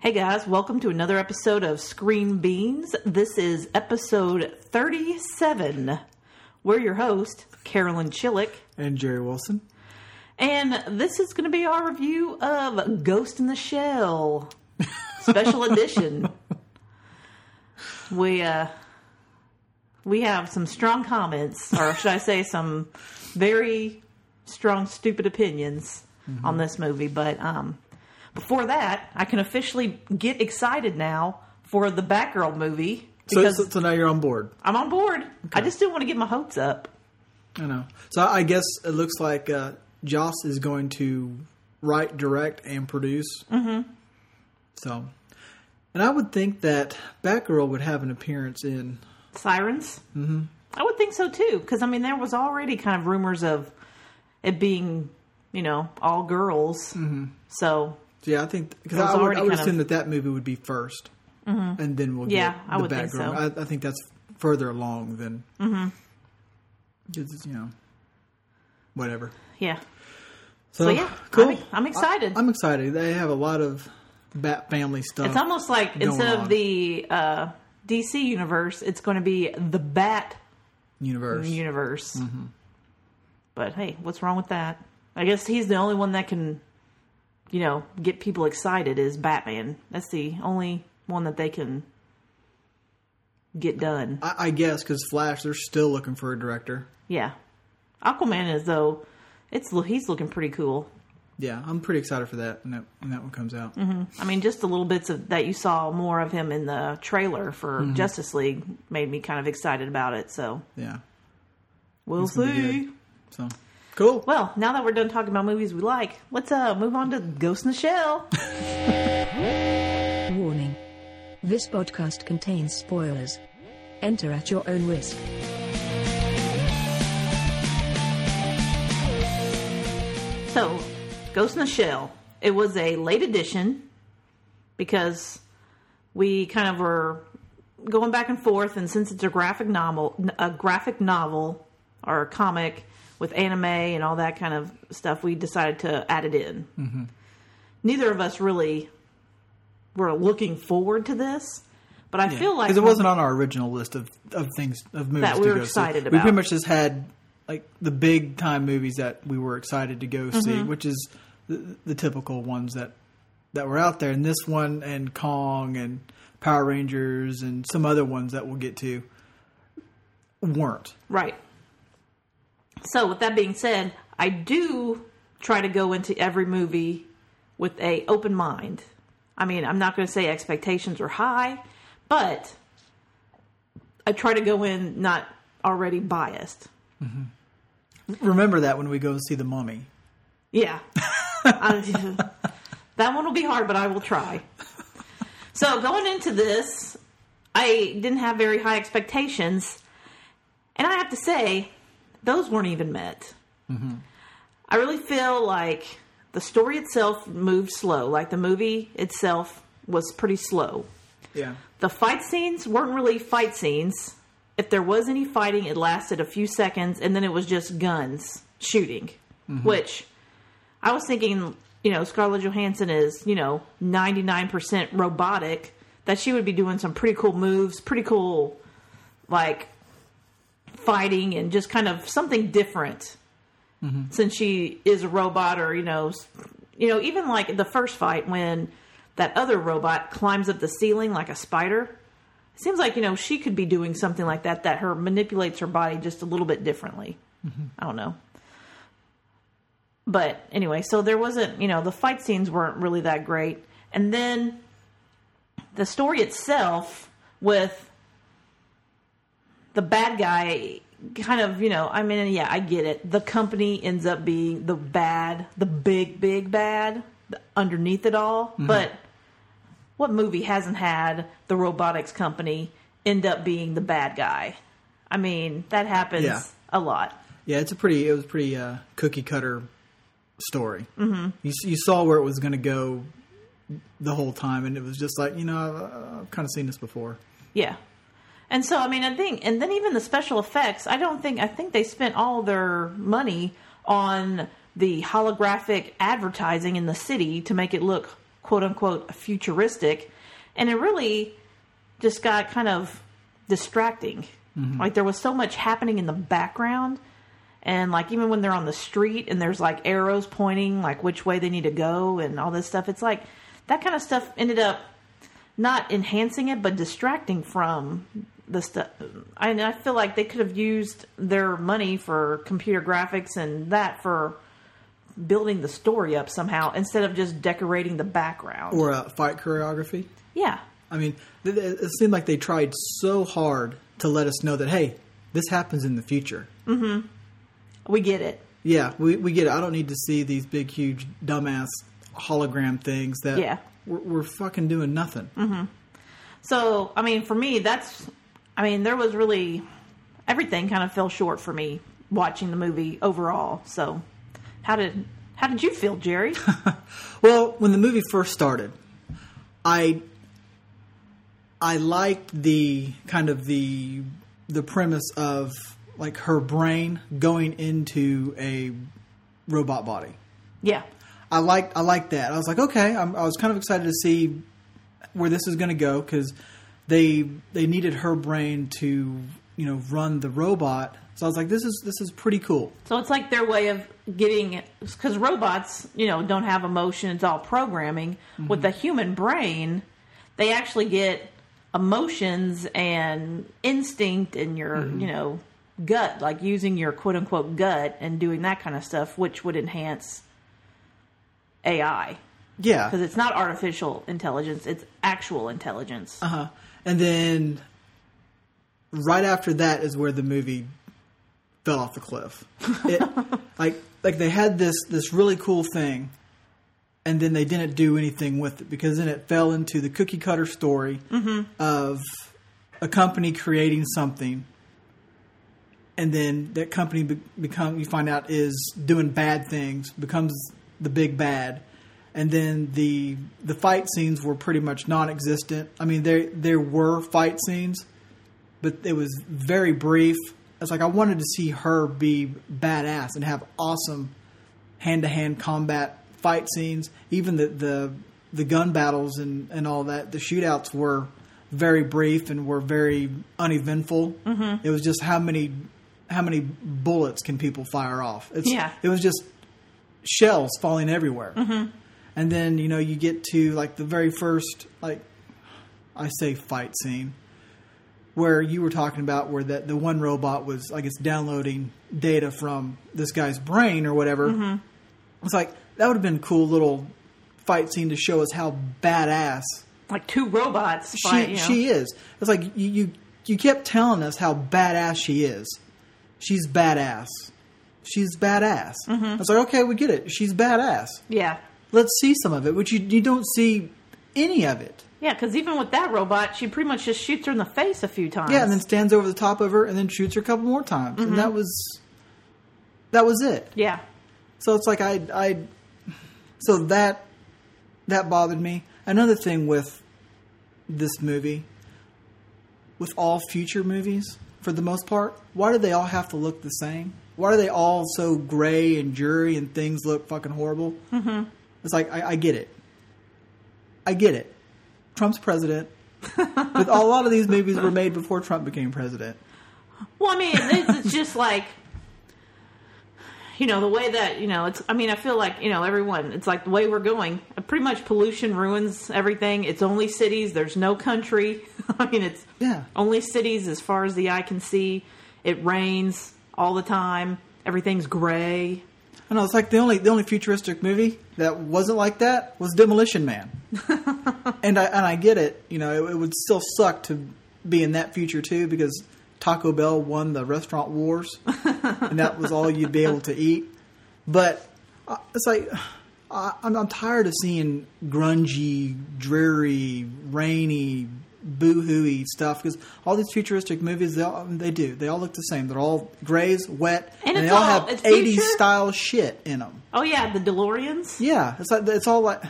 Hey guys, welcome to another episode of Screen Beans. This is episode 37. We're your host, Carolyn Chillick, And Jerry Wilson. and this is going to be our review of Ghost in the Shell special edition. We uh we have some strong comments, or should I say some very strong stupid opinions on this movie, but um before that, I can officially get excited now for the Batgirl movie So, because so, so now you're on board. I'm on board. I just didn't want to get my hopes up. I know. So I guess it looks like uh, Joss is going to write, direct, and produce. Mm-hmm. So, and I would think that Batgirl would have an appearance in. Sirens? Mm-hmm. I would think so too, because I mean, there was already kind of rumors of it being, you know, all girls. Mm-hmm. So yeah, I think because was I would, I would assume of- that that movie would be 1st mm-hmm. and then we'll Yeah, get I the would think so. I, I think that's further along than. Mm-hmm. You know, whatever. yeah, So, so yeah, cool. I'm, I'm excited. I'm excited. They have a lot of Bat family stuff. it's almost like instead of the uh, DC universe, it's going to be the Bat universe. universe. Mm-hmm. But hey, what's wrong with that? I guess he's the only one that can, you know, get people excited is Batman. That's the only one that they can get done. I, I guess because Flash, they're still looking for a director. Yeah, Aquaman is though. It's he's looking pretty cool. Yeah, I'm pretty excited for that when that, when that one comes out. I mean, just the little bits of that you saw more of him in the trailer for Mm-hmm. Justice League made me kind of excited about it. So Yeah, we'll It's see. good. so cool. Well, now that we're done talking about movies we like, let's uh move on to Ghost in the Shell. Warning. This podcast contains spoilers. Enter at your own risk. So, Ghost in the Shell. It was a late edition because we kind of were going back and forth, and since it's a graphic novel, a graphic novel or a comic with anime and all that kind of stuff, we decided to add it in. Mm-hmm. Neither of us really were looking forward to this, but I feel like because it wasn't on our original list of, of things of movies That we to were go see. excited We about. pretty much just had like the big time movies that we were excited to go see, Mm-hmm. which is the, the typical ones that that were out there. And this one and Kong and Power Rangers and some other ones that we'll get to weren't. Right. So, with that being said, I do try to go into every movie with a open mind. I mean, I'm not going to say expectations are high, but I try to go in not already biased. Mm-hmm. Remember that when we go see the Mummy. Yeah. I- that one will be hard, but I will try. So going into this, I didn't have very high expectations, and I have to say, those weren't even met. I really feel like the story itself moved slow. Like the movie itself was pretty slow. Yeah. The fight scenes weren't really fight scenes. If there was any fighting, it lasted a few seconds and then it was just guns shooting. Mm-hmm. Which I was thinking, you know, Scarlett Johansson is, you know, 99% robotic, that she would be doing some pretty cool moves, pretty cool, like, fighting and just kind of something different mm-hmm. since she is a robot or, you know, you know, even like the first fight when that other robot climbs up the ceiling like a spider. It seems like, you know, she could be doing something like that, that her manipulates her body just a little bit differently. Mm-hmm. I don't know. But anyway, so there wasn't, you know, the fight scenes weren't really that great. And then the story itself with the bad guy kind of, you know, I mean, yeah, I get it. The company ends up being the bad, the big, big bad underneath it all. But what movie hasn't had the robotics company end up being the bad guy? I mean, that happens Yeah. a lot. Yeah, it's a pretty. It was a pretty uh, cookie cutter story. Mm-hmm. You you saw where it was going to go the whole time, and it was just like you know I've, I've kind of seen this before. Yeah. And so, I mean, I think, and then even the special effects, I don't think, I think they spent all their money on the holographic advertising in the city to make it look quote unquote futuristic, and it really just got kind of distracting. Mm-hmm. Like there was so much happening in the background, and like even when they're on the street and there's like arrows pointing like which way they need to go and all this stuff, it's like that kind of stuff ended up not enhancing it but distracting from the stuff. I, I feel like they could have used their money for computer graphics and that for building the story up somehow instead of just decorating the background. Or uh, fight choreography. yeah. I mean, it, seemed like they tried so hard to let us know that hey, this happens in the future. We get it. Yeah, we we get it. I don't need to see these big, huge, dumbass hologram things that Yeah. we're, we're fucking doing nothing. So, I mean, for me, that's, I mean, there was really, everything kind of fell short for me watching the movie overall. So, how did, how did you feel, Jerry? Well, when the movie first started, I I liked the kind of the the premise of like her brain going into a robot body. yeah. I liked I liked that. I was like, okay, I'm, I was kind of excited to see where this is going to go because they they needed her brain to you know run the robot. So I was like, this is this is pretty cool. So it's like their way of getting, it because robots, you know, don't have emotion, it's all programming. With the human brain, they actually get emotions and instinct and your, you know, gut, like using your quote unquote gut and doing that kind of stuff, which would enhance AI. Yeah, Because it's not artificial intelligence, it's actual intelligence. Uh-huh. And then right after that is where the movie fell off the cliff. It, like like they had this this really cool thing and then they didn't do anything with it because then it fell into the cookie cutter story mm-hmm. of a company creating something and then that company be- become you find out is doing bad things becomes the big bad and then the the fight scenes were pretty much non-existent. I mean there there were fight scenes but it was very brief. It's like i wanted to see her be badass and have awesome hand-to-hand combat fight scenes. Even the the, the gun battles and, and all that the shootouts were very brief and were very uneventful. Mm-hmm. it was just how many how many bullets can people fire off? It's, Yeah. it was just shells falling everywhere and then you know you get to like the very first like i say fight scene where you were talking about where that the one robot was i guess downloading data from this guy's brain or whatever. Mm-hmm. It's like that would have been a cool little fight scene to show us how badass Like two robots. she fight, you know. she is. It's like you, you you kept telling us how badass she is. She's badass. She's badass. Mm-hmm. I was like okay we get it. She's badass. Yeah. Let's see some of it, which you, you don't see any of it. Yeah, because even with that robot, she pretty much just shoots her in the face a few times. Yeah, and then stands over the top of her and then shoots her a couple more times, and that was that was it. yeah. So it's like I I so that that bothered me. Another thing with this movie, with all future movies, for the most part, why do they all have to look the same? Why are they all so gray and dreary and things look fucking horrible? Mm-hmm. It's like I, I get it. I get it. Trump's president. but a lot of these movies were made before Trump became president. Well, I mean, it's, it's just like, you know, the way that, you know, it's, I mean, I feel like, you know, everyone, it's like the way we're going. Pretty much pollution ruins everything. It's only cities, there's no country. I mean, it's Yeah. only cities as far as the eye can see. It rains all the time, everything's gray. I know it's like the only the only futuristic movie that wasn't like that was Demolition Man, and I and I get it. You know, it, it would still suck to be in that future too because Taco Bell won the restaurant wars, and that was all you'd be able to eat. But uh, it's like I, I'm, I'm tired of seeing grungy, dreary, rainy, boo-hooey stuff because all these futuristic movies they all, they do they all look the same. They're all grays, wet, And they all, all- have it's 80s future? style shit in them. Oh, yeah, the DeLoreans. Yeah, it's like it's all like.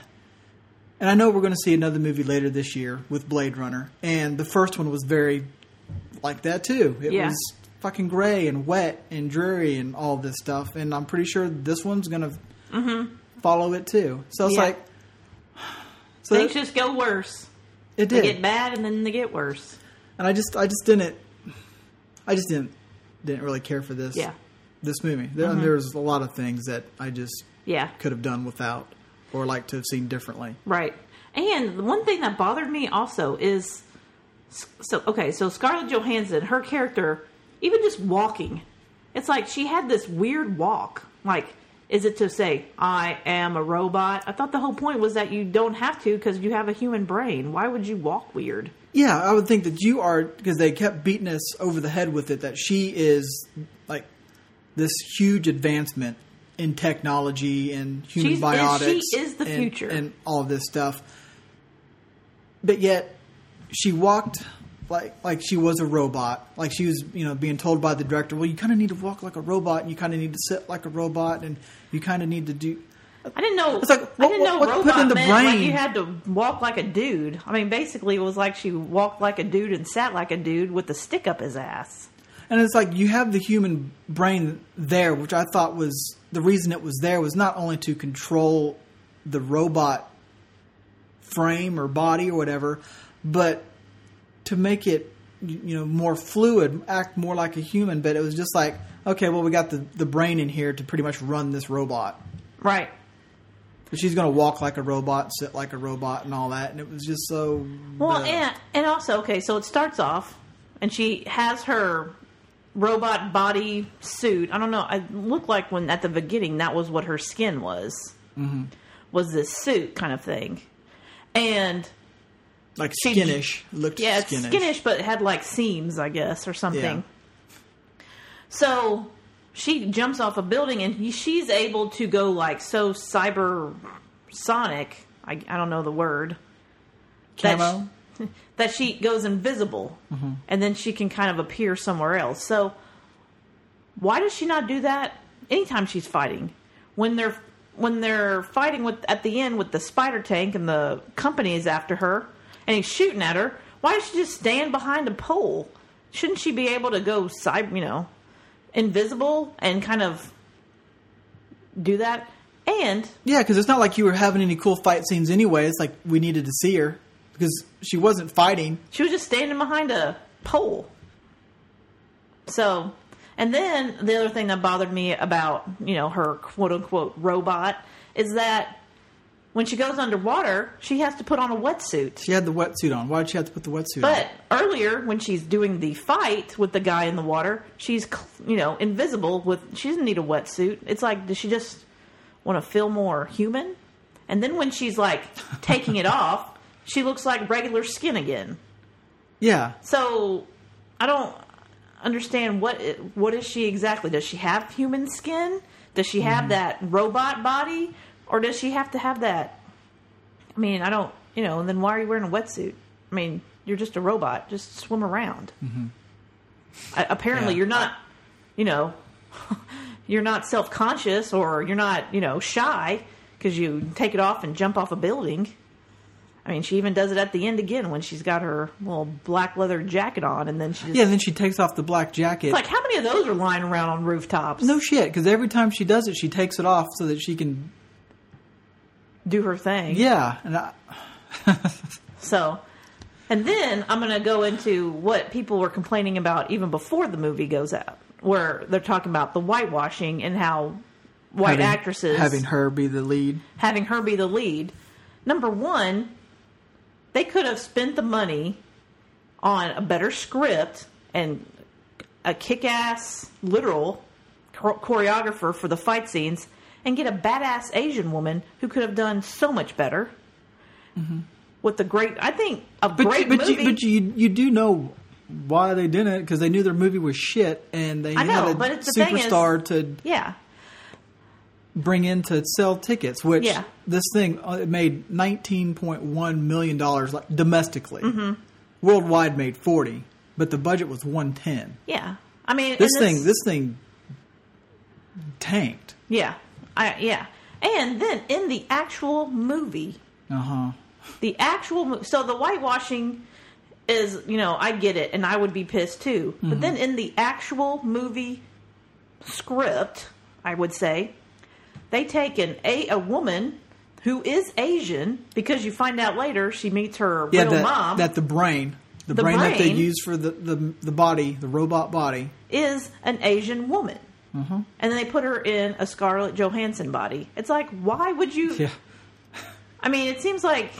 And I know we're going to see another movie later this year with Blade Runner, and the first one was very like that too. It Yeah. was fucking gray and wet and dreary and all this stuff, and I'm pretty sure this one's going to mm-hmm. follow it too. So it's Yeah. like, So Things just go worse. It They did, get bad and then they get worse. and I just I just didn't I just didn't didn't really care for this Yeah. this movie. There, Mm-hmm. There's a lot of things that I just Yeah. could have done without or like to have seen differently. Right. And the one thing that bothered me also is so okay, so Scarlett Johansson, her character, even just walking, it's like she had this weird walk. Like, is it to say I am a robot? I thought the whole point was that you don't have to because you have a human brain. Why would you walk weird? Yeah, I would think that you are because they kept beating us over the head with it that she is like this huge advancement in technology and human She's- and biotics. she is the and- future. and all of this stuff. But yet, she walked like like she was a robot. Like she was, you know, being told by the director, "Well, you kind of need to walk like a robot, and you kind of need to sit like a robot, and you kind of need to do." I didn't know. It's like, I didn't know what- what robot put in the meant like you had to walk like a dude. I mean, basically, it was like she walked like a dude and sat like a dude with a stick up his ass. And it's like you have the human brain there, which I thought was the reason it was there was not only to control the robot frame or body or whatever, but to make it you know more fluid, act more like a human. But it was just like, okay, well, we got the the brain in here to pretty much run this robot. Right. But she's going to walk like a robot, sit like a robot, and all that. And it was just so. Well, and and also okay, so it starts off, and she has her robot body suit. I don't know. I looked like when at the beginning that was what her skin was. Mm-hmm. Was this suit kind of thing, and like she- skinish, looked yeah, it's skinish. skinish, but it had like seams, I guess, or something. So she jumps off a building, and she's able to go like so cyber sonic. I, I don't know the word. that Camo. that she goes invisible mm-hmm. and then she can kind of appear somewhere else. So why does she not do that anytime she's fighting? When they're when they're fighting with at the end with the spider tank and the company is after her and he's shooting at her, why does she just stand behind a pole? Shouldn't she be able to go cyber, you know, invisible and kind of do that? And Yeah, because it's not like you were having any cool fight scenes anyway. It's like we needed to see her because she wasn't fighting. She was just standing behind a pole. So, and then the other thing that bothered me about, you know, her quote unquote robot is that when she goes underwater, she has to put on a wetsuit. She had the wetsuit on. Why did she have to put the wetsuit But on? earlier, when she's doing the fight with the guy in the water, she's, you know, invisible with, she doesn't need a wetsuit. It's like, does she just want to feel more human? And then when she's like taking it off, she looks like regular skin again. Yeah, So I don't understand what what is she exactly? Does she have human skin? Does she have Mm-hmm. that robot body, or does she have to have that? I mean, I don't. You know, and then why are you wearing a wetsuit? I mean, you're just a robot. Just swim around. I, apparently, Mm-hmm. Yeah. you're not. You know, you're not self conscious, or you're not. You know, shy because you take it off and jump off a building. I mean, she even does it at the end again when she's got her little black leather jacket on, and then she just, yeah. Then she takes off the black jacket. Like how many of those are lying around on rooftops? no shit, because every time she does it, she takes it off so that she can. Do her thing. Yeah, and I, So, and then I'm going to go into what people were complaining about even before the movie goes out, where they're talking about the whitewashing and how white having, actresses having her be the lead. having her be the lead. Number one, they could have spent the money on a better script and a kick-ass literal choreographer for the fight scenes and get a badass Asian woman who could have done so much better. With the great, I think a Mm-hmm. But great you, but movie. you, but you you do know why they did it because they knew their movie was shit and they I know, had a but it's- the thing is- superstar to yeah, bring in to sell tickets. Which Yeah. this thing uh, it made nineteen point one million dollars like domestically. Mm-hmm. Worldwide made forty, but the budget was one ten. yeah. I mean, This thing this thing tanked. yeah, I, yeah. And then in the actual movie, Uh huh. the actual mo- so the whitewashing is you know i get it and i would be pissed too but then in the actual movie script i would say they take an a, a woman who is Asian because you find out later she meets her Yeah, real that, mom that the brain, the, The brain, that they use for the, the the body, the robot body. is an Asian woman. Mm-hmm. And then they put her in a Scarlett Johansson body. It's like, why would you? Yeah, I mean, it seems like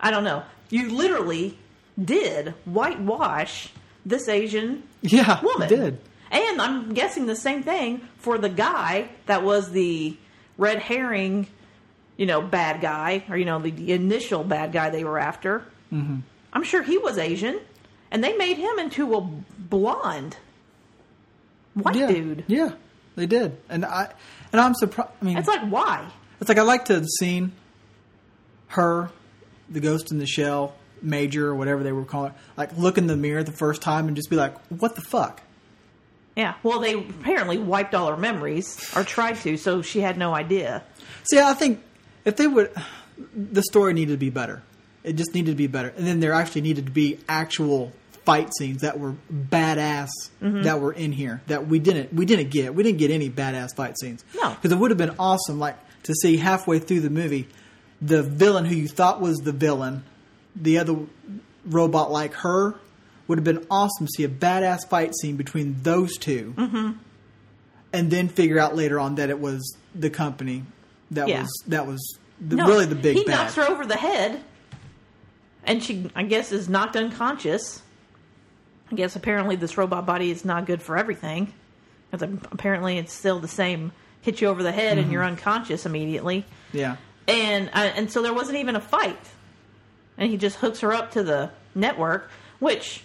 I don't know. You literally did whitewash this Asian yeah, woman. did. And I'm guessing the same thing for the guy that was the red herring, you know, bad guy, or, you know, the, the initial bad guy they were after. Mm-hmm. I'm sure he was Asian. And they made him into a blonde white Yeah, dude. yeah, they did, and I and I'm surprised. I mean, It's like, why? It's like I like to have seen her, the ghost in the shell, Major, or whatever they were calling, it, like look in the mirror the first time and just be like, "What the fuck?" Yeah. Well, they apparently wiped all her memories, or tried to, so she had no idea. See, I think if they would, the story needed to be better. It just needed to be better, and then there actually needed to be actual fight scenes that were badass that were in here that we didn't we didn't get. We didn't get any badass fight scenes. No. because it would have been awesome, like to see halfway through the movie, the villain who you thought was the villain, the other robot like her, would have been awesome to see a badass fight scene between those 2 mm-hmm. and then figure out later on that it was the company that Yeah. was that was the, No, really the big He bad. knocks her over the head, and she, I guess, is knocked unconscious. I guess apparently this robot body is not good for everything, because apparently it's still the same. Hit you over the head Mm-hmm. and you're unconscious immediately, Yeah, and uh, and so there wasn't even a fight, and he just hooks her up to the network, which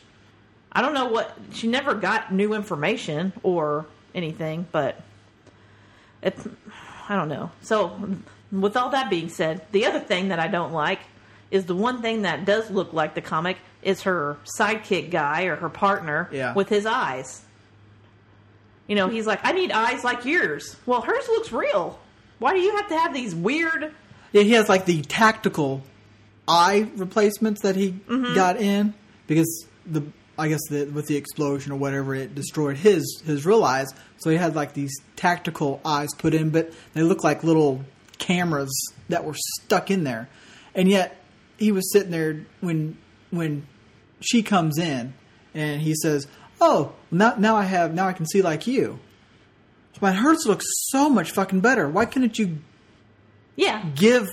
I don't know what she never got new information or anything, but it I don't know. So with all that being said, the other thing that I don't like is the one thing that does look like the comic is her sidekick guy or her partner Yeah. with his eyes. You know, he's like, I need eyes like yours. Well, hers looks real. Why do you have to have these weird? yeah. He has like the tactical eye replacements that he Mm-hmm. got in because the I guess the, with the explosion or whatever it destroyed his his real eyes. So he had like these tactical eyes put in, but they look like little cameras that were stuck in there. And yet he was sitting there when when she comes in and he says, "Oh, now now I have now I can see like you." But hers looks so much fucking better. Why couldn't you Yeah, give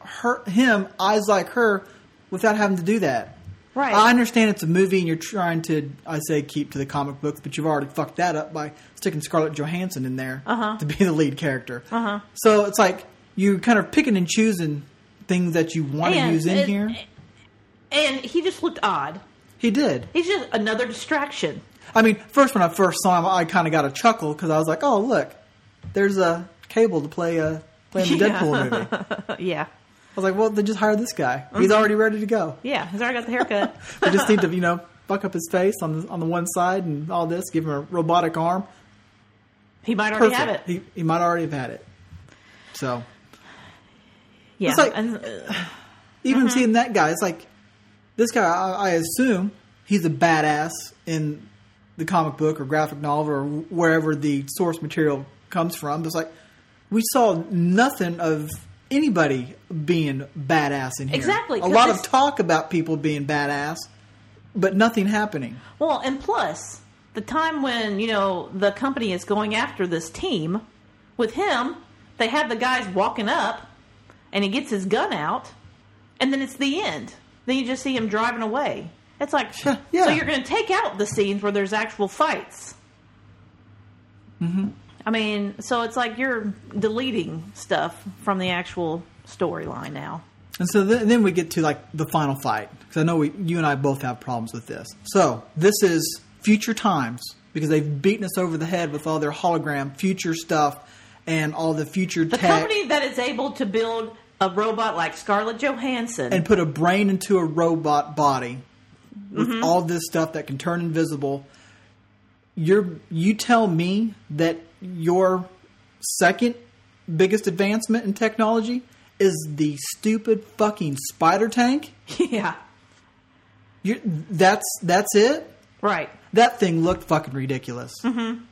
her him eyes like her without having to do that. right. I understand it's a movie and you're trying to, I say, keep to the comic books, but you've already fucked that up by sticking Scarlett Johansson in there Uh-huh. to be the lead character. Uh-huh. So it's like you're kind of picking and choosing things that you want to use in here. and he just looked odd. He did. He's just another distraction. I mean, first when I first saw him, I kind of got a chuckle because I was like, "Oh, look, there's a cable to play a play in the Yeah. Deadpool movie." Yeah. I was like, "Well, then just hire this guy. Mm-hmm. He's already ready to go." yeah. He's already got the haircut. We just need to, you know, buck up his face on the on the one side and all this. Give him a robotic arm. he might already Perfect. have it. He he might already have had it. So Yeah, It's like- and, uh, even Mm-hmm. seeing that guy, it's like this guy. I, I assume he's a badass in the comic book or graphic novel or wherever the source material comes from. It's like we saw nothing of anybody being badass in here. Exactly, A lot of talk about people being badass, but nothing happening. well, and plus the time when you know the company is going after this team with him, they have the guys walking up, and he gets his gun out, and then it's the end. Then you just see him driving away. It's like, Yeah, so you're going to take out the scenes where there's actual fights. Mm-hmm. I mean, so it's like you're deleting stuff from the actual storyline now. And so then, then we get to like the final fight because I know we, you and I both have problems with this. So this is future times because they've beaten us over the head with all their hologram future stuff and all the future The tech company that is able to build a robot like Scarlett Johansson and put a brain into a robot body with Mm-hmm. all this stuff that can turn invisible. You're you tell me that your second biggest advancement in technology is the stupid fucking spider tank? yeah, You that's that's it? right. That thing looked fucking ridiculous. Mm-hmm.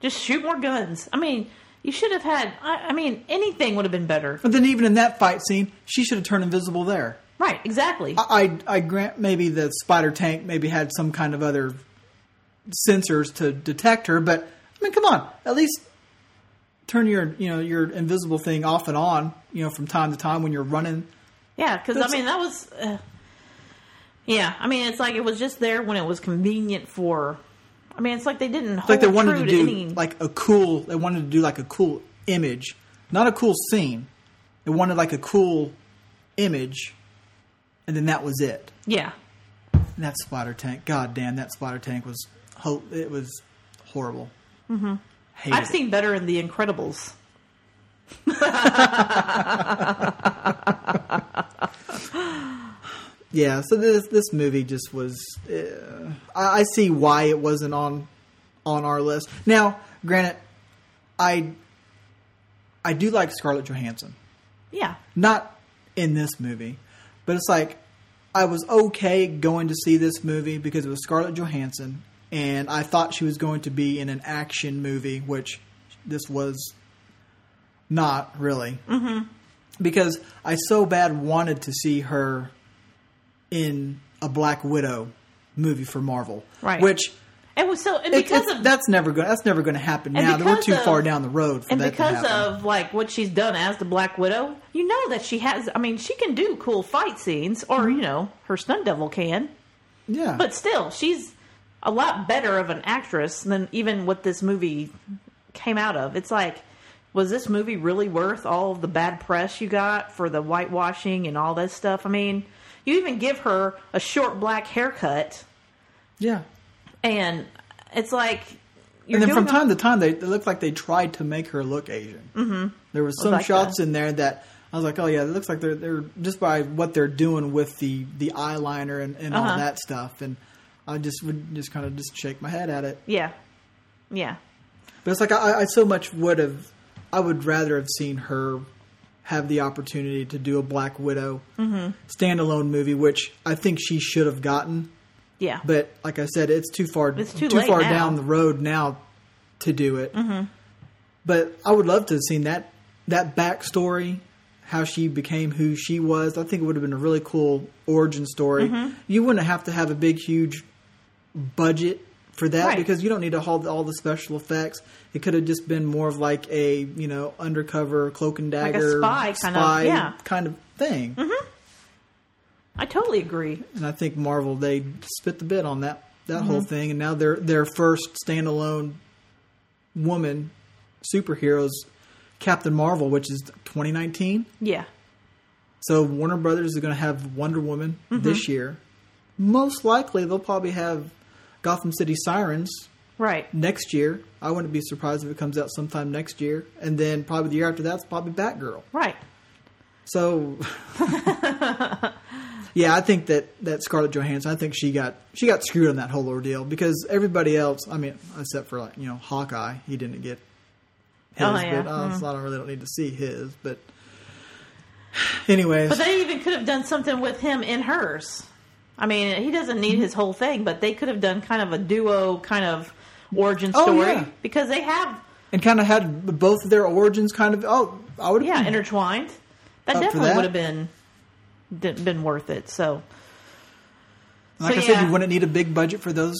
Just shoot more guns. I mean, You should have had. I, I mean, anything would have been better. But then even in that fight scene, she should have turned invisible there. Right? Exactly. I I grant maybe the spider tank maybe had some kind of other sensors to detect her, but I mean, come on, at least turn your you know your invisible thing off and on, you know, from time to time when you're running. Yeah, because I mean that was. Uh, yeah, I mean it's like it was just there when it was convenient for. I mean, it's like they didn't hold It's like they wanted to do any. like a cool. They wanted to do like a cool image, not a cool scene. They wanted like a cool image, and then that was it. yeah, And that spider tank, god damn, that spider tank was it was horrible. Mm-hmm. I've seen better in The Incredibles. Yeah, so this this movie just was. Uh, I, I see why it wasn't on on our list. Now, granted, I I do like Scarlett Johansson, Yeah, not in this movie, but it's like I was okay going to see this movie because it was Scarlett Johansson, and I thought she was going to be in an action movie, which this was not really. Mm-hmm. Because I so bad wanted to see her in a Black Widow movie for Marvel, Right. Which it was so and because it's- of that's never going that's never going to happen now. That we're too of- far down the road for and that because to happen. of like what she's done as the Black Widow, you know that she has. I mean, she can do cool fight scenes, or Mm-hmm. you know, her stunt devil can. yeah, But still, she's a lot better of an actress than even what this movie came out of. It's like, was this movie really worth all of the bad press you got for the whitewashing and all that stuff? I mean, you even give her a short black haircut, yeah. and it's like. You're and then from time to time, they it looked like they tried to make her look Asian. Mm-hmm. There was some like shots in there that I was like, "Oh yeah, it looks like they're they're just by what they're doing with the the eyeliner and, and all Uh-huh. that stuff." And I just would just kind of just shake my head at it. yeah, yeah, But it's like I, I so much would have. I would rather have seen her have the opportunity to do a Black Widow Mm-hmm. standalone movie, which I think she should have gotten. yeah. But like I said, it's too far It's too late far now. down the road now to do it. Mm-hmm. But I would love to have seen that that backstory, how she became who she was. I think it would have been a really cool origin story. Mm-hmm. You wouldn't have to have a big, huge budget for that Right. because you don't need to hold all the special effects. It could have just been more of like a you know undercover cloak and dagger spy kind of- spy yeah. kind of thing. I totally agree. and I think Marvel they spit the bit on that that whole Mm-hmm. thing, and now their their first standalone woman superheroes, Captain Marvel, which is 2019. Yeah, So Warner Brothers is going to have Wonder Woman Mm-hmm. this year. Most likely, they'll probably have Gotham City Sirens right. next year. I wouldn't be surprised if it comes out sometime next year, and then probably the year after that's probably Batgirl. Right. So, yeah, I think that that Scarlett Johansson, I think she got she got screwed on that whole ordeal because everybody else, I mean, except for like you know Hawkeye, he didn't get his. Oh, yeah. but, uh, so I don't really don't need to see his, but anyways, But they even could have done something with him in hers. I mean, he doesn't need his whole thing, but they could have done kind of a duo kind of origin Oh, story yeah. because they have, and kind of had both of their origins kind of. Oh, I would yeah, intertwined. That definitely that. would have been been worth it. So, like so, I said, you wouldn't need a big budget for those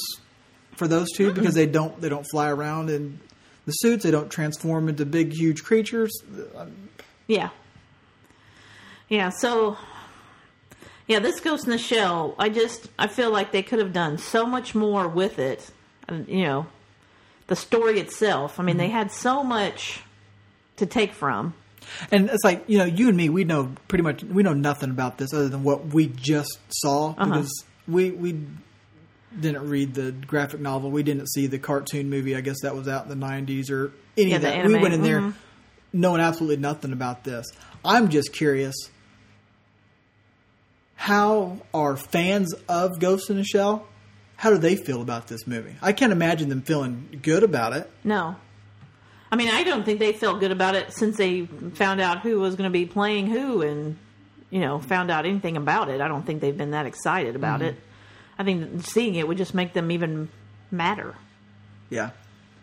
for those 2 because they don't they don't fly around in the suits. They don't transform into big huge creatures. yeah, yeah. So, yeah, this Ghost in the Shell. I just I feel like they could have done so much more with it. You know, the story itself. I mean, Mm-hmm. they had so much to take from. And it's like you know, you and me, we know pretty much we know nothing about this other than what we just saw Uh-huh. because we we didn't read the graphic novel, we didn't see the cartoon movie. I guess that was out in the '90s or any Yeah, of that. We went in there mhm. knowing absolutely nothing about this. I'm just curious. How are fans of Ghost in the Shell? How do they feel about this movie? I can't imagine them feeling good about it. No. I mean, I don't think they felt good about it since they found out who was going to be playing who and, you know, found out anything about it. I don't think they've been that excited about Mm-hmm. it. I think seeing it would just make them even madder. Yeah.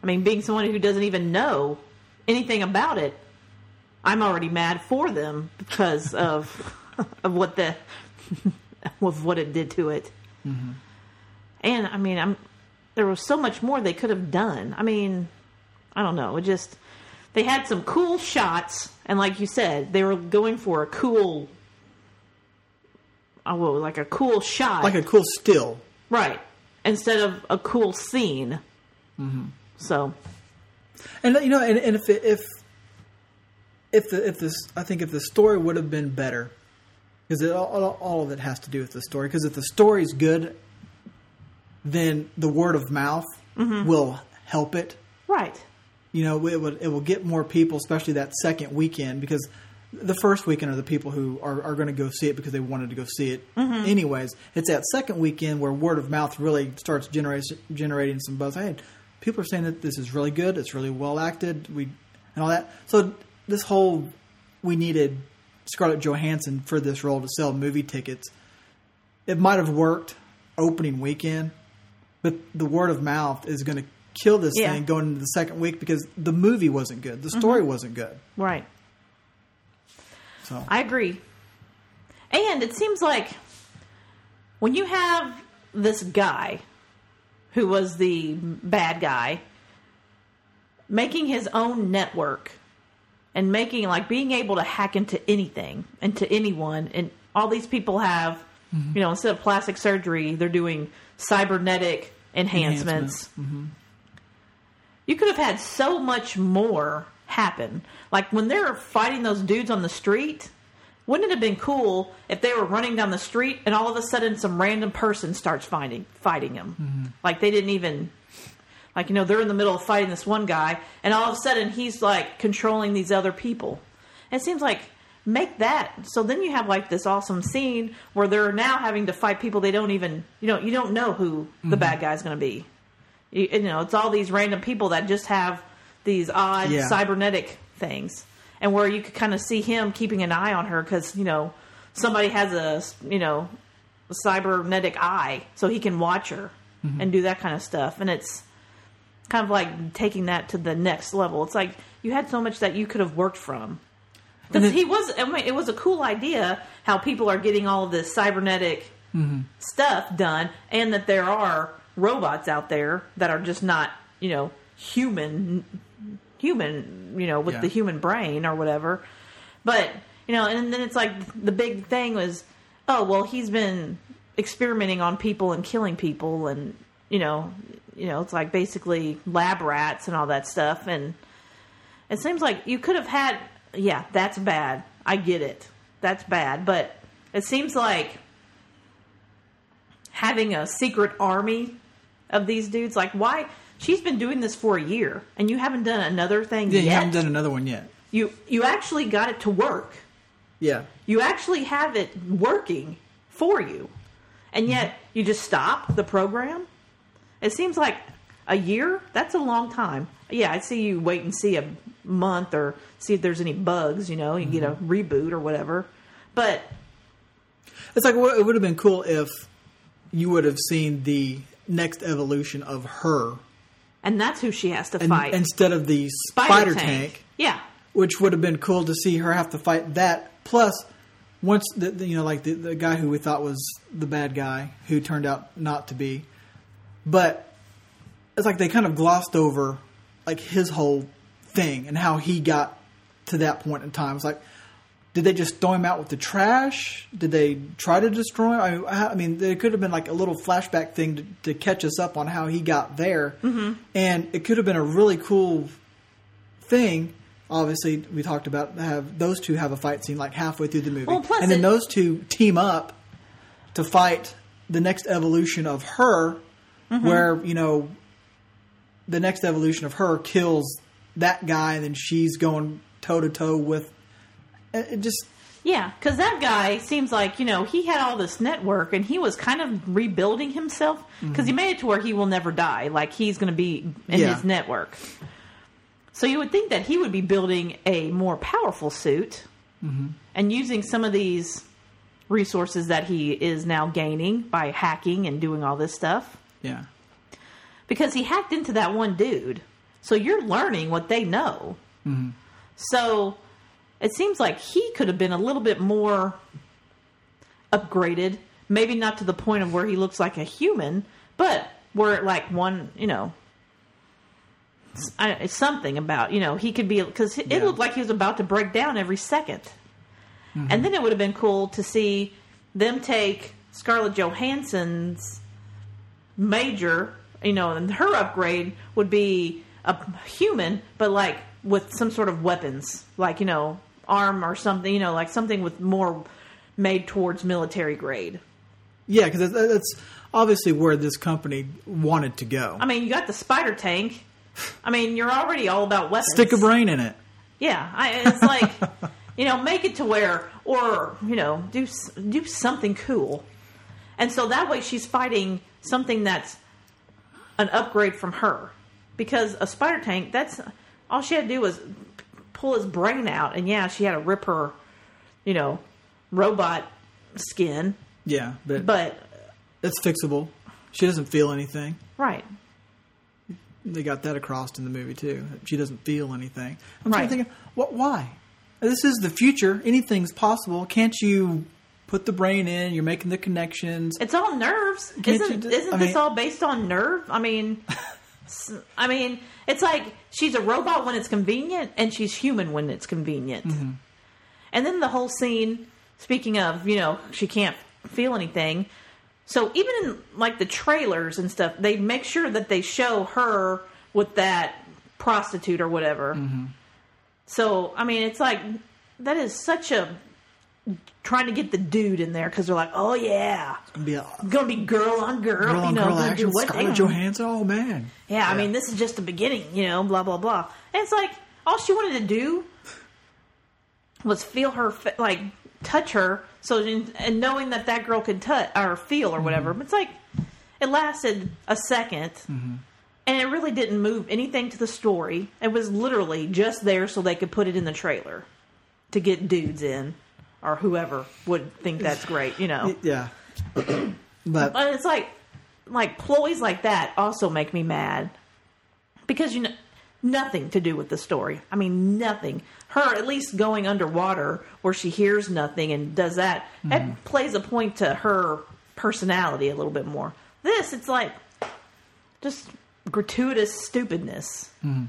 I mean, being someone who doesn't even know anything about it, I'm already mad for them because of of what the of what it did to it. Mm-hmm. And I mean, I'm there was so much more they could have done. I mean, I don't know. It just they had some cool shots, and like you said, they were going for a cool, oh, well, like a cool shot, Like a cool still. right, instead of a cool scene. Mm-hmm. So And you know, and, and if it, if if the if this, I think if the story would have been better, because all, all, of it has to do with the story. Because if the story's good, then the word of mouth mm-hmm. will help it. right, You know, it will it will get more people, especially that second weekend, because the first weekend are the people who are, are going to go see it because they wanted to go see it mm-hmm. anyways. It's that second weekend where word of mouth really starts generate, generating some buzz. Hey, people are saying that this is really good. It's really well acted. We and all that. So this whole we needed Scarlett Johansson for this role to sell movie tickets. It might have worked opening weekend, but the word of mouth is going to kill this Yeah. thing going into the second week because the movie wasn't good. The story mm-hmm. wasn't good. right. So I agree. And it seems like when you have this guy who was the bad guy making his own network and making like being able to hack into anything and to anyone and all these people have mm-hmm. you know instead of plastic surgery they're doing cybernetic enhancements, mm-hmm. you could have had so much more happen. Like when they're fighting those dudes on the street, wouldn't it have been cool if they were running down the street and all of a sudden some random person starts fighting fighting them? Mm-hmm. Like they didn't even like you know they're in the middle of fighting this one guy and all of a sudden he's like controlling these other people. It seems like make that so then you have like this awesome scene where they're now having to fight people they don't even you know you don't know who the bad guy's going to be. You, you know, it's all these random people that just have these odd Yeah. cybernetic things, and where you could kind of see him keeping an eye on her because you know somebody has a you know a cybernetic eye, so he can watch her Mm-hmm. and do that kind of stuff, and it's kind of like taking that to the next level. It's like you had so much that you could have worked from. Because he was, I mean, it was a cool idea how people are getting all of this cybernetic Mm-hmm. stuff done, and that there are robots out there that are just not, you know, human, human, you know, with Yeah. the human brain or whatever. But you know, and then it's like the big thing was, oh well, he's been experimenting on people and killing people, and you know, you know, it's like basically lab rats and all that stuff, and it seems like you could have had, yeah, that's bad. I get it, that's bad, but it seems like having a secret army of these dudes, like why? She's been doing this for a year, and you haven't done another thing yeah, yet. you haven't done another one yet. you you actually got it to work. Yeah, You actually have it working for you, and yet you just stop the program. It seems like a year. That's a long time. Yeah, I see you wait and see a month or see if there's any bugs. You know, you get a mm-hmm. reboot or whatever. But it's like it would have been cool if you would have seen the next evolution of her and that's who she has to and, fight. instead of the Spider spider, tank. tank. Yeah, which would have been cool to see her have to fight that. Plus, once the, the- you know, like the, the guy who we thought was the bad guy, who turned out not to be, but it's like they kind of glossed over like his whole thing and how he got to that point in time. It's like, did they just throw him out with the trash? Did they try to destroy him? I mean, I mean there could have been like a little flashback thing to, to catch us up on how he got there, mm-hmm. and it could have been a really cool thing. Obviously, we talked about have those two have a fight scene like halfway through the movie, Well, and then it- those two team up to fight the next evolution of her, Mm-hmm. where you know the next evolution of her kills that guy, and then she's going toe to toe with. It it just yeah. Because that guy seems like you know he had all this network and he was kind of rebuilding himself because he mm-hmm. made it to where he will never die. Like he's going to be in Yeah. his network. So you would think that he would be building a more powerful suit mm-hmm. and using some of these resources that he is now gaining by hacking and doing all this stuff yeah. because he hacked into that one dude. So you're learning what they know. Mm-hmm. So it seems like he could have been a little bit more upgraded. Maybe not to the point of where he looks like a human, but where like one, you know, I- something about you know he could be because it Yeah. looked like he was about to break down every 2nd mm-hmm. and then it would have been cool to see them take Scarlett Johansson's major, you know, and her upgrade would be a human, but like with some sort of weapons, like you know, arm or something, you know, like something with more made towards military grade. Yeah, because that's, that's obviously where this company wanted to go. I mean, you got the spider tank. I mean, you're already all about weapons. Stick a brain in it. Yeah, I, it's like you know, make it to where, or you know, do do something cool, and so that way she's fighting something that's an upgrade from her, because a spider tank that's all she had to do was pull his brain out, and yeah, she had to rip her, you know, robot skin, Yeah, but, but it's fixable. She doesn't feel anything. right, They got that across in the movie too. She doesn't feel anything. I'm right. thinking, what? Why? This is the future. Anything's possible. Can't you put the brain in? You're making the connections. It's all nerves. Can't Isn't do- isn't I this all based on nerve? I mean, I mean, it's like she's a robot when it's convenient, and she's human when it's convenient. Mm-hmm. And then the whole scene. Speaking of, you know, she can't feel anything. So even in like the trailers and stuff, they make sure that they show her with that prostitute or whatever. Mm-hmm. So I mean, it's like that is such a trying to get the dude in there because they're like, oh yeah, Be a gonna be girl on girl, girl you know, girl action. what Scarlett damn. Johansson. Oh man. Yeah, I mean, this is just the beginning, you know, blah blah blah. And it's like all she wanted to do was feel her, like touch her, so and knowing that that girl could touch or feel or whatever. Mm-hmm. But it's like it lasted a 2nd mm-hmm. and it really didn't move anything to the story. It was literally just there so they could put it in the trailer to get dudes in or whoever would think that's great, you know. Yeah. but But it's like, like ploys like that also make me mad because you know nothing to do with the story. I mean, nothing. Her at least going underwater where she hears nothing and does that. That mm-hmm. plays a point to her personality a little bit more. This, it's like just gratuitous stupidness. Mm-hmm.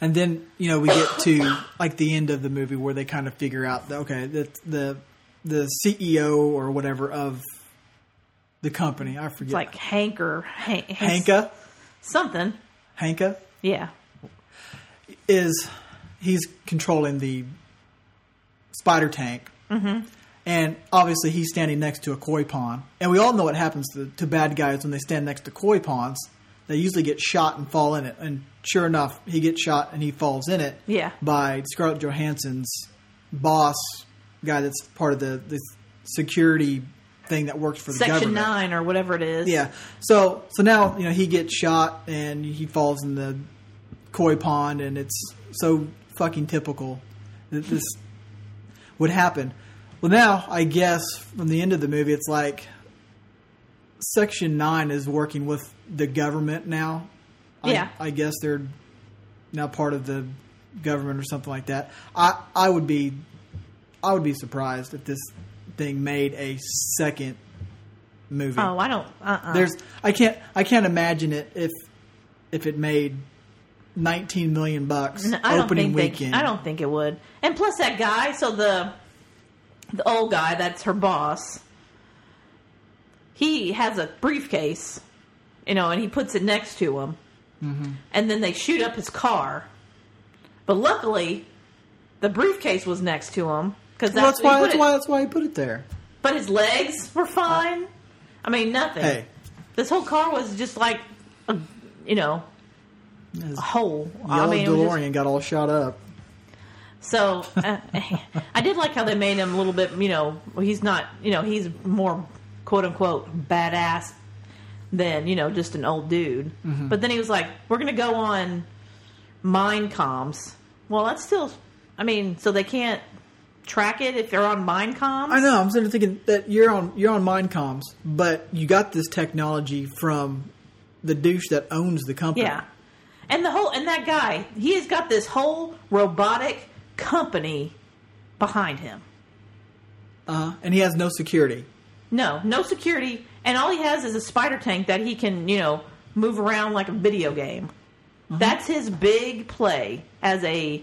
And then you know we get to like the end of the movie where they kind of figure out that okay the the the CEO or whatever of the company I forget. It's like Hank or Hank, Hanka? something. Hanka? Yeah, is he's controlling the spider tank. Mm-hmm. and obviously he's standing next to a koi pond. And we all know what happens to, to bad guys when they stand next to koi ponds they usually get shot and fall in it and sure enough he gets shot and he falls in it Yeah. by Scarlett Johansson's boss guy that's part of the, the security thing that works for the Section government Nine or whatever it is. yeah. So so now you know he gets shot and he falls in the koi pond and it's so fucking typical that this would happen. Well, now I guess from the end of the movie, it's like Section Nine is working with the government now. I- Yeah. I, guess they're now part of the government or something like that. I I would be I would be surprised if this thing made a second movie. Oh, I don't. Uh. uh There's I can't I can't imagine it if if it made 19 million bucks No, I don't opening think weekend. They, I don't think it would. And plus, that guy. So the the old guy that's her boss. He has a briefcase, you know, and he puts it next to him, Mm-hmm. and then they shoot up his car. But luckily, the briefcase was next to him because Well, that's, that's why that's it- why that's why he put it there. But his legs were fine. I mean, nothing. Hey. This whole car was just like, a, you know, His a hole. yellow I mean, was just- DeLorean got all shot up. So uh, I did like how they made him a little bit, you know, he's not, you know, he's more quote unquote badass than, you know, just an old dude. But then he was like, we're going to go on mind comms. Well, that's still, I mean, so they can't track it if they're on mind comms? I know. I'm sort of thinking that you're on you're on mind comms, but you got this technology from the douche that owns the company. Yeah. And the whole and that guy, he has got this whole robotic company behind him. Uh, and he has no security. No, no security, and all he has is a spider tank that he can, you know, move around like a video game. That's his big play as a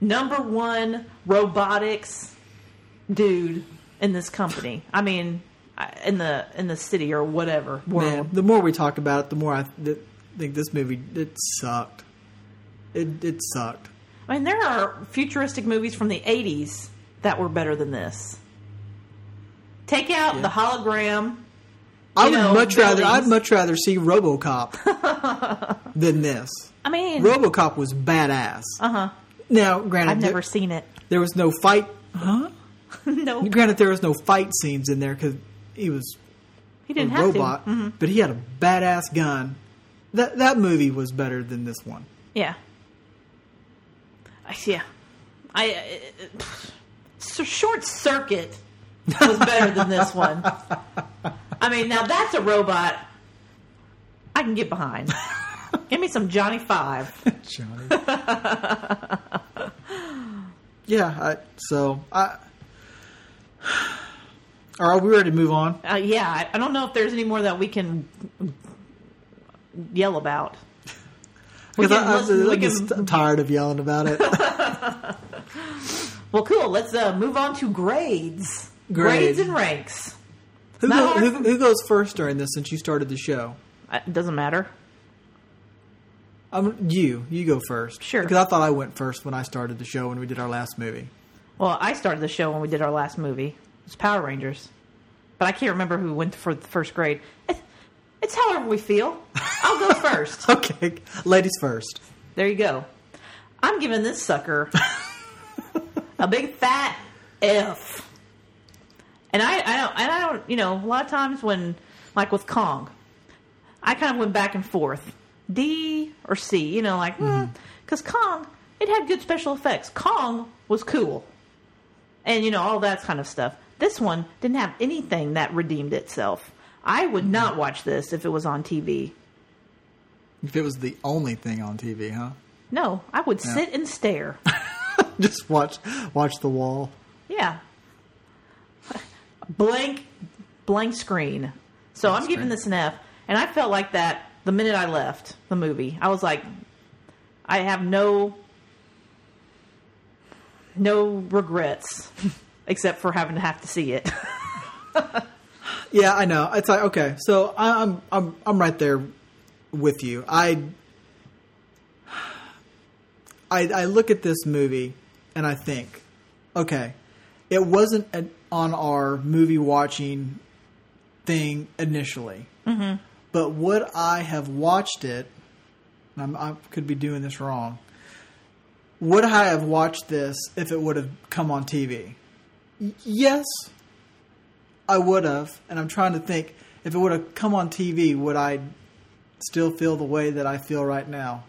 number one robotics dude in this company. I mean, in the in the city or whatever world. Man, the more we talk about it, the more I th- think this movie it sucked. It it sucked. I mean, there are futuristic movies from the '80s that were better than this. Take out Yeah. the hologram. I would know, much rather I'd much rather see RoboCop than this. I mean, RoboCop was badass. uh huh. Now, granted, I've there, never seen it. there was no fight. Huh? no, Granted, there was no fight scenes in there because he was he didn't have robot, to. Mhm. but he had a badass gun. That that movie was better than this one. Yeah. I yeah. I uh, so short circuit was better than this one. I mean, now that's a robot I can get behind. Give me some Johnny Five. Johnny. yeah. I, so I. Are we ready to move on? Uh, yeah, I, I don't know if there's any more that we can yell about. Because can I, listen- I'm we just can- tired of yelling about it. Well, cool. Let's uh, move on to grades. Grades. Grades and ranks. Who, go, who, who goes first during this since you started the show? It doesn't matter. Um, you. You go first. Sure. Because I thought I went first when I started the show when we did our last movie. Well, I started the show when we did our last movie. It was Power Rangers. But I can't remember who went for the first grade. It's, it's however we feel. I'll go first. Okay. Ladies first. There you go. I'm giving this sucker a big fat F. And I, I don't, and I don't, you know, a lot of times when, like with Kong, I kind of went back and forth, D or C, you know, like, mm-hmm. mm, because Kong, it had good special effects. Kong was cool, and you know all that kind of stuff. This one didn't have anything that redeemed itself. I would mm-hmm. not watch this if it was on TV. If it was the only thing on TV, huh? No, I would sit and stare. Just watch watch the wall. Yeah. Blank, blank screen. So I'm giving this an F, and I felt like that the minute I left the movie. I was like, I have no, no regrets, except for having to have to see it. Yeah, I know. It's like okay, so I'm I'm I'm right there with you. I I I look at this movie and I think, okay, it wasn't an, on our movie watching thing initially, mm-hmm. but would I have watched it? I'm, I could be doing this wrong. Would I have watched this if it would have come on TV? Y- yes, I would have, and I'm trying to think if it would have come on TV, would I still feel the way that I feel right now?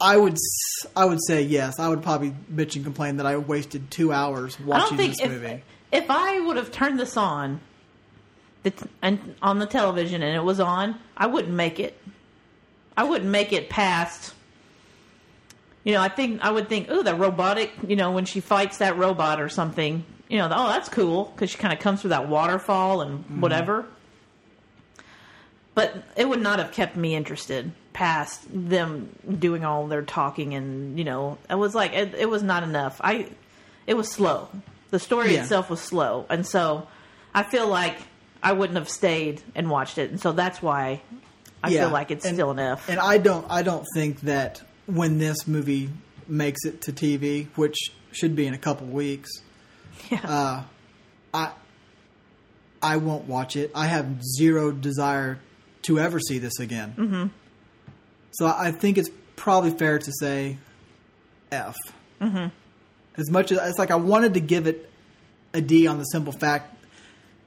I would, I would say yes. I would probably bitch and complain that I wasted two hours watching this if movie. if I would have turned this on, the and on the television and it was on, I wouldn't make it. I wouldn't make it past. You know, I think I would think, oh, that robotic. You know, when she fights that robot or something. You know, oh, that's cool because she kind of comes through that waterfall and Mm-hmm. whatever. But it would not have kept me interested past them doing all their talking and you know, it was like it, it was not enough. I it was slow. The story Yeah. itself was slow, and so I feel like I wouldn't have stayed and watched it, and so that's why I Yeah, feel like it's and- still F. And I don't, I don't think that when this movie makes it to TV, which should be in a couple weeks, yeah. uh, I, I won't watch it. I have zero desire to ever see this again. Mm-hmm. So I think it's probably fair to say F. Mm-hmm. As much as it's like I wanted to give it a D on the simple fact,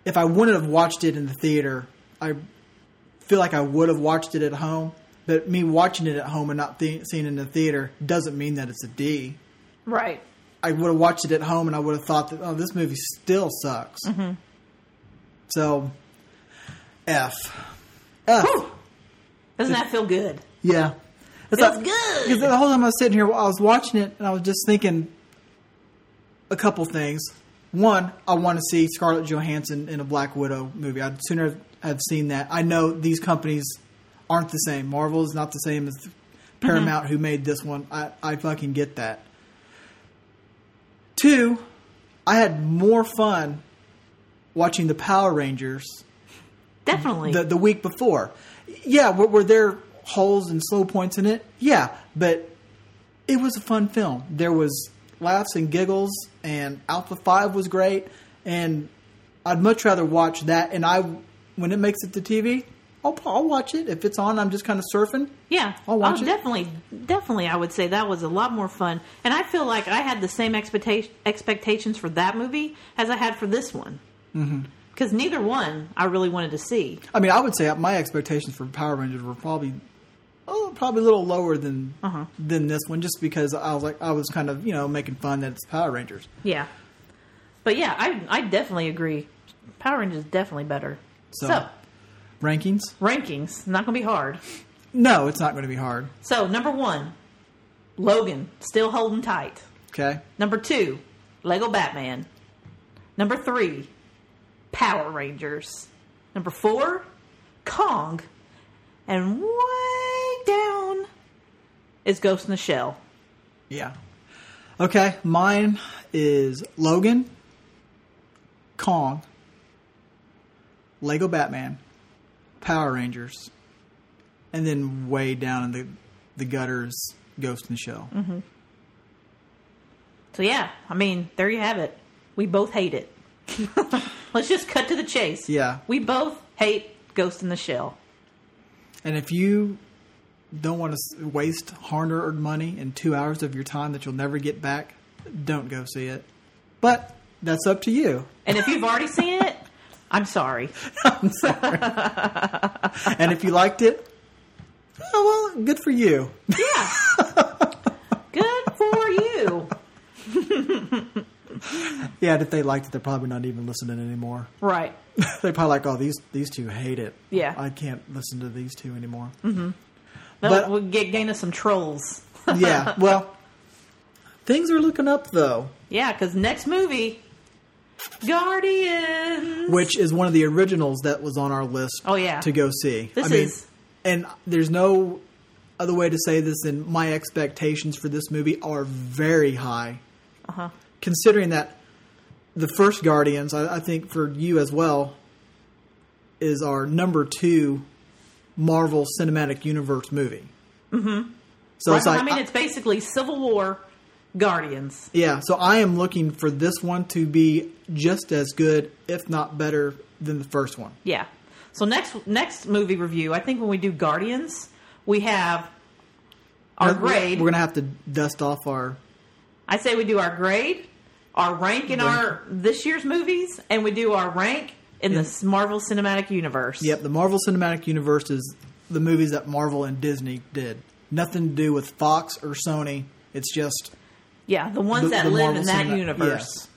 if I wouldn't have watched it in the theater, I feel like I would have watched it at home. But me watching it at home and not th- seeing it in the theater doesn't mean that it's a D. right. I would have watched it at home and I would have thought that oh this movie still sucks. So F. F. Doesn't that feel good? Yeah. It's Feels like- good. Because the whole time I was sitting here, I was watching it, and I was just thinking a couple things. One, I want to see Scarlett Johansson in a Black Widow movie. I'd sooner have seen that. I know these companies aren't the same. Marvel is not the same as Paramount, who made this one. I, I fucking get that. Two, I had more fun watching the Power Rangers Definitely. the the week before. Yeah, were, were there holes and slow points in it? Yeah, but it was a fun film. There was laughs and giggles, and Alpha Five was great. And I'd much rather watch that. And I, when it makes it to TV, I'll, I'll watch it if it's on. I'm just kind of surfing. Yeah, I'll watch oh, it. definitely, definitely. I would say that was a lot more fun, and I feel like I had the same expectation expectations for that movie as I had for this one. Because mm-hmm. neither one I really wanted to see. I mean, I would say my expectations for Power Rangers were probably. Oh, probably a little lower than Uh-huh. than this one, just because I was like I was kind of you know making fun that it's Power Rangers. Yeah, but yeah, I I definitely agree. Power Rangers is definitely better. So- so Rankings? rankings not going to be hard. No, it's not going to be hard. So number one, Logan still holding tight. Okay. Number two, Lego Batman. Number three, Power Rangers. Number four, Kong. And down is Ghost in the Shell. Yeah. Okay, mine is Logan, Kong, Lego Batman, Power Rangers, and then way down in the the gutters, Ghost in the Shell. Mm-hmm. So yeah, I mean, there you have it. We both hate it. Let's just cut to the chase. Yeah. We both hate Ghost in the Shell. And if you don't want to waste hard-earned money and two hours of your time that you'll never get back, don't go see it. But that's up to you. And if you've already seen it, I'm sorry. I'm sorry. and if you liked it, oh, well, good for you. Yeah. Good for you. Yeah, and if they liked it, they're probably not even listening anymore. Right. they're probably like, "Oh, these these two hate it. Yeah. I can't listen to these two anymore." That'll But- we'll get gain us some trolls. yeah. Well, things are looking up though, Yeah, because next movie, Guardians. which is one of the originals that was on our list. Oh, yeah. to go see. This I mean, is- and there's no other way to say this than my expectations for this movie are very high. Uh-huh. Considering that the first Guardians, I, I think for you as well, is our number two Marvel Cinematic Universe movie. Mm-hmm. So it's like I mean, it's basically Civil War, Guardians. Yeah, so I am looking for this one to be just as good, if not better, than the first one. Yeah. So next next movie review, I think when we do Guardians, we have our We're- grade. We're gonna have to dust off our. I say we do our grade, our rank in Rank. our this year's movies, and we do our rank in the Marvel Cinematic Universe. Yep, the Marvel Cinematic Universe is the movies that Marvel and Disney did. Nothing to do with Fox or Sony. It's just Yeah, the ones The- that the live Marvel in that Cinema- universe. yes.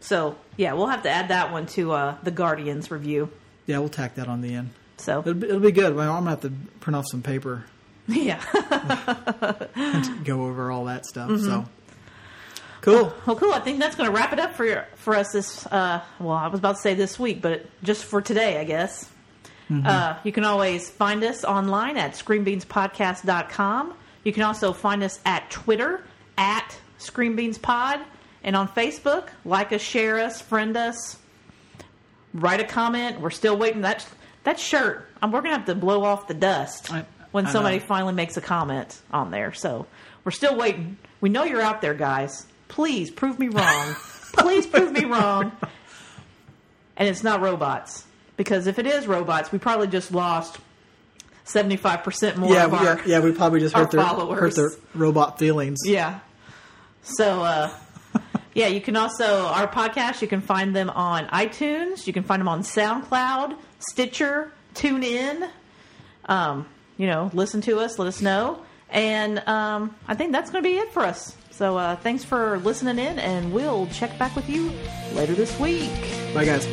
So yeah, we'll have to add that one to uh, the Guardians review. yeah. We'll tack that on the end. So It'll be, it'll be good. Well, I'm gonna have to print off some paper yeah, go over all that stuff. Mm-hmm. So cool. well, cool. I think that's going to wrap it up for your, for us this. Uh, well, I was about to say this week, but just for today, I guess. Uh, you can always find us online at screenbeanspodcast.com. You can also find us at Twitter at screenbeanspod and on Facebook. Like us, share us, friend us, write a comment. We're still waiting that that shirt. Um, we're gonna have to blow off the dust I- when I somebody know. finally makes a comment on there. So we're still waiting. We know you're out there, guys. Please prove me wrong. Please prove me wrong. And it's not robots because if it is robots, we probably just lost seventy five percent more Yeah, of we, our yeah, yeah. We probably just hurt their hurt their robot feelings. yeah. So, uh, yeah, you can also, our podcast, you can find them on iTunes. You can find them on SoundCloud, Stitcher, TuneIn. Um, you know, listen to us, let us know. And um, I think that's going to be it for us. So, uh, thanks for listening in, and we'll check back with you later this week. Bye, guys.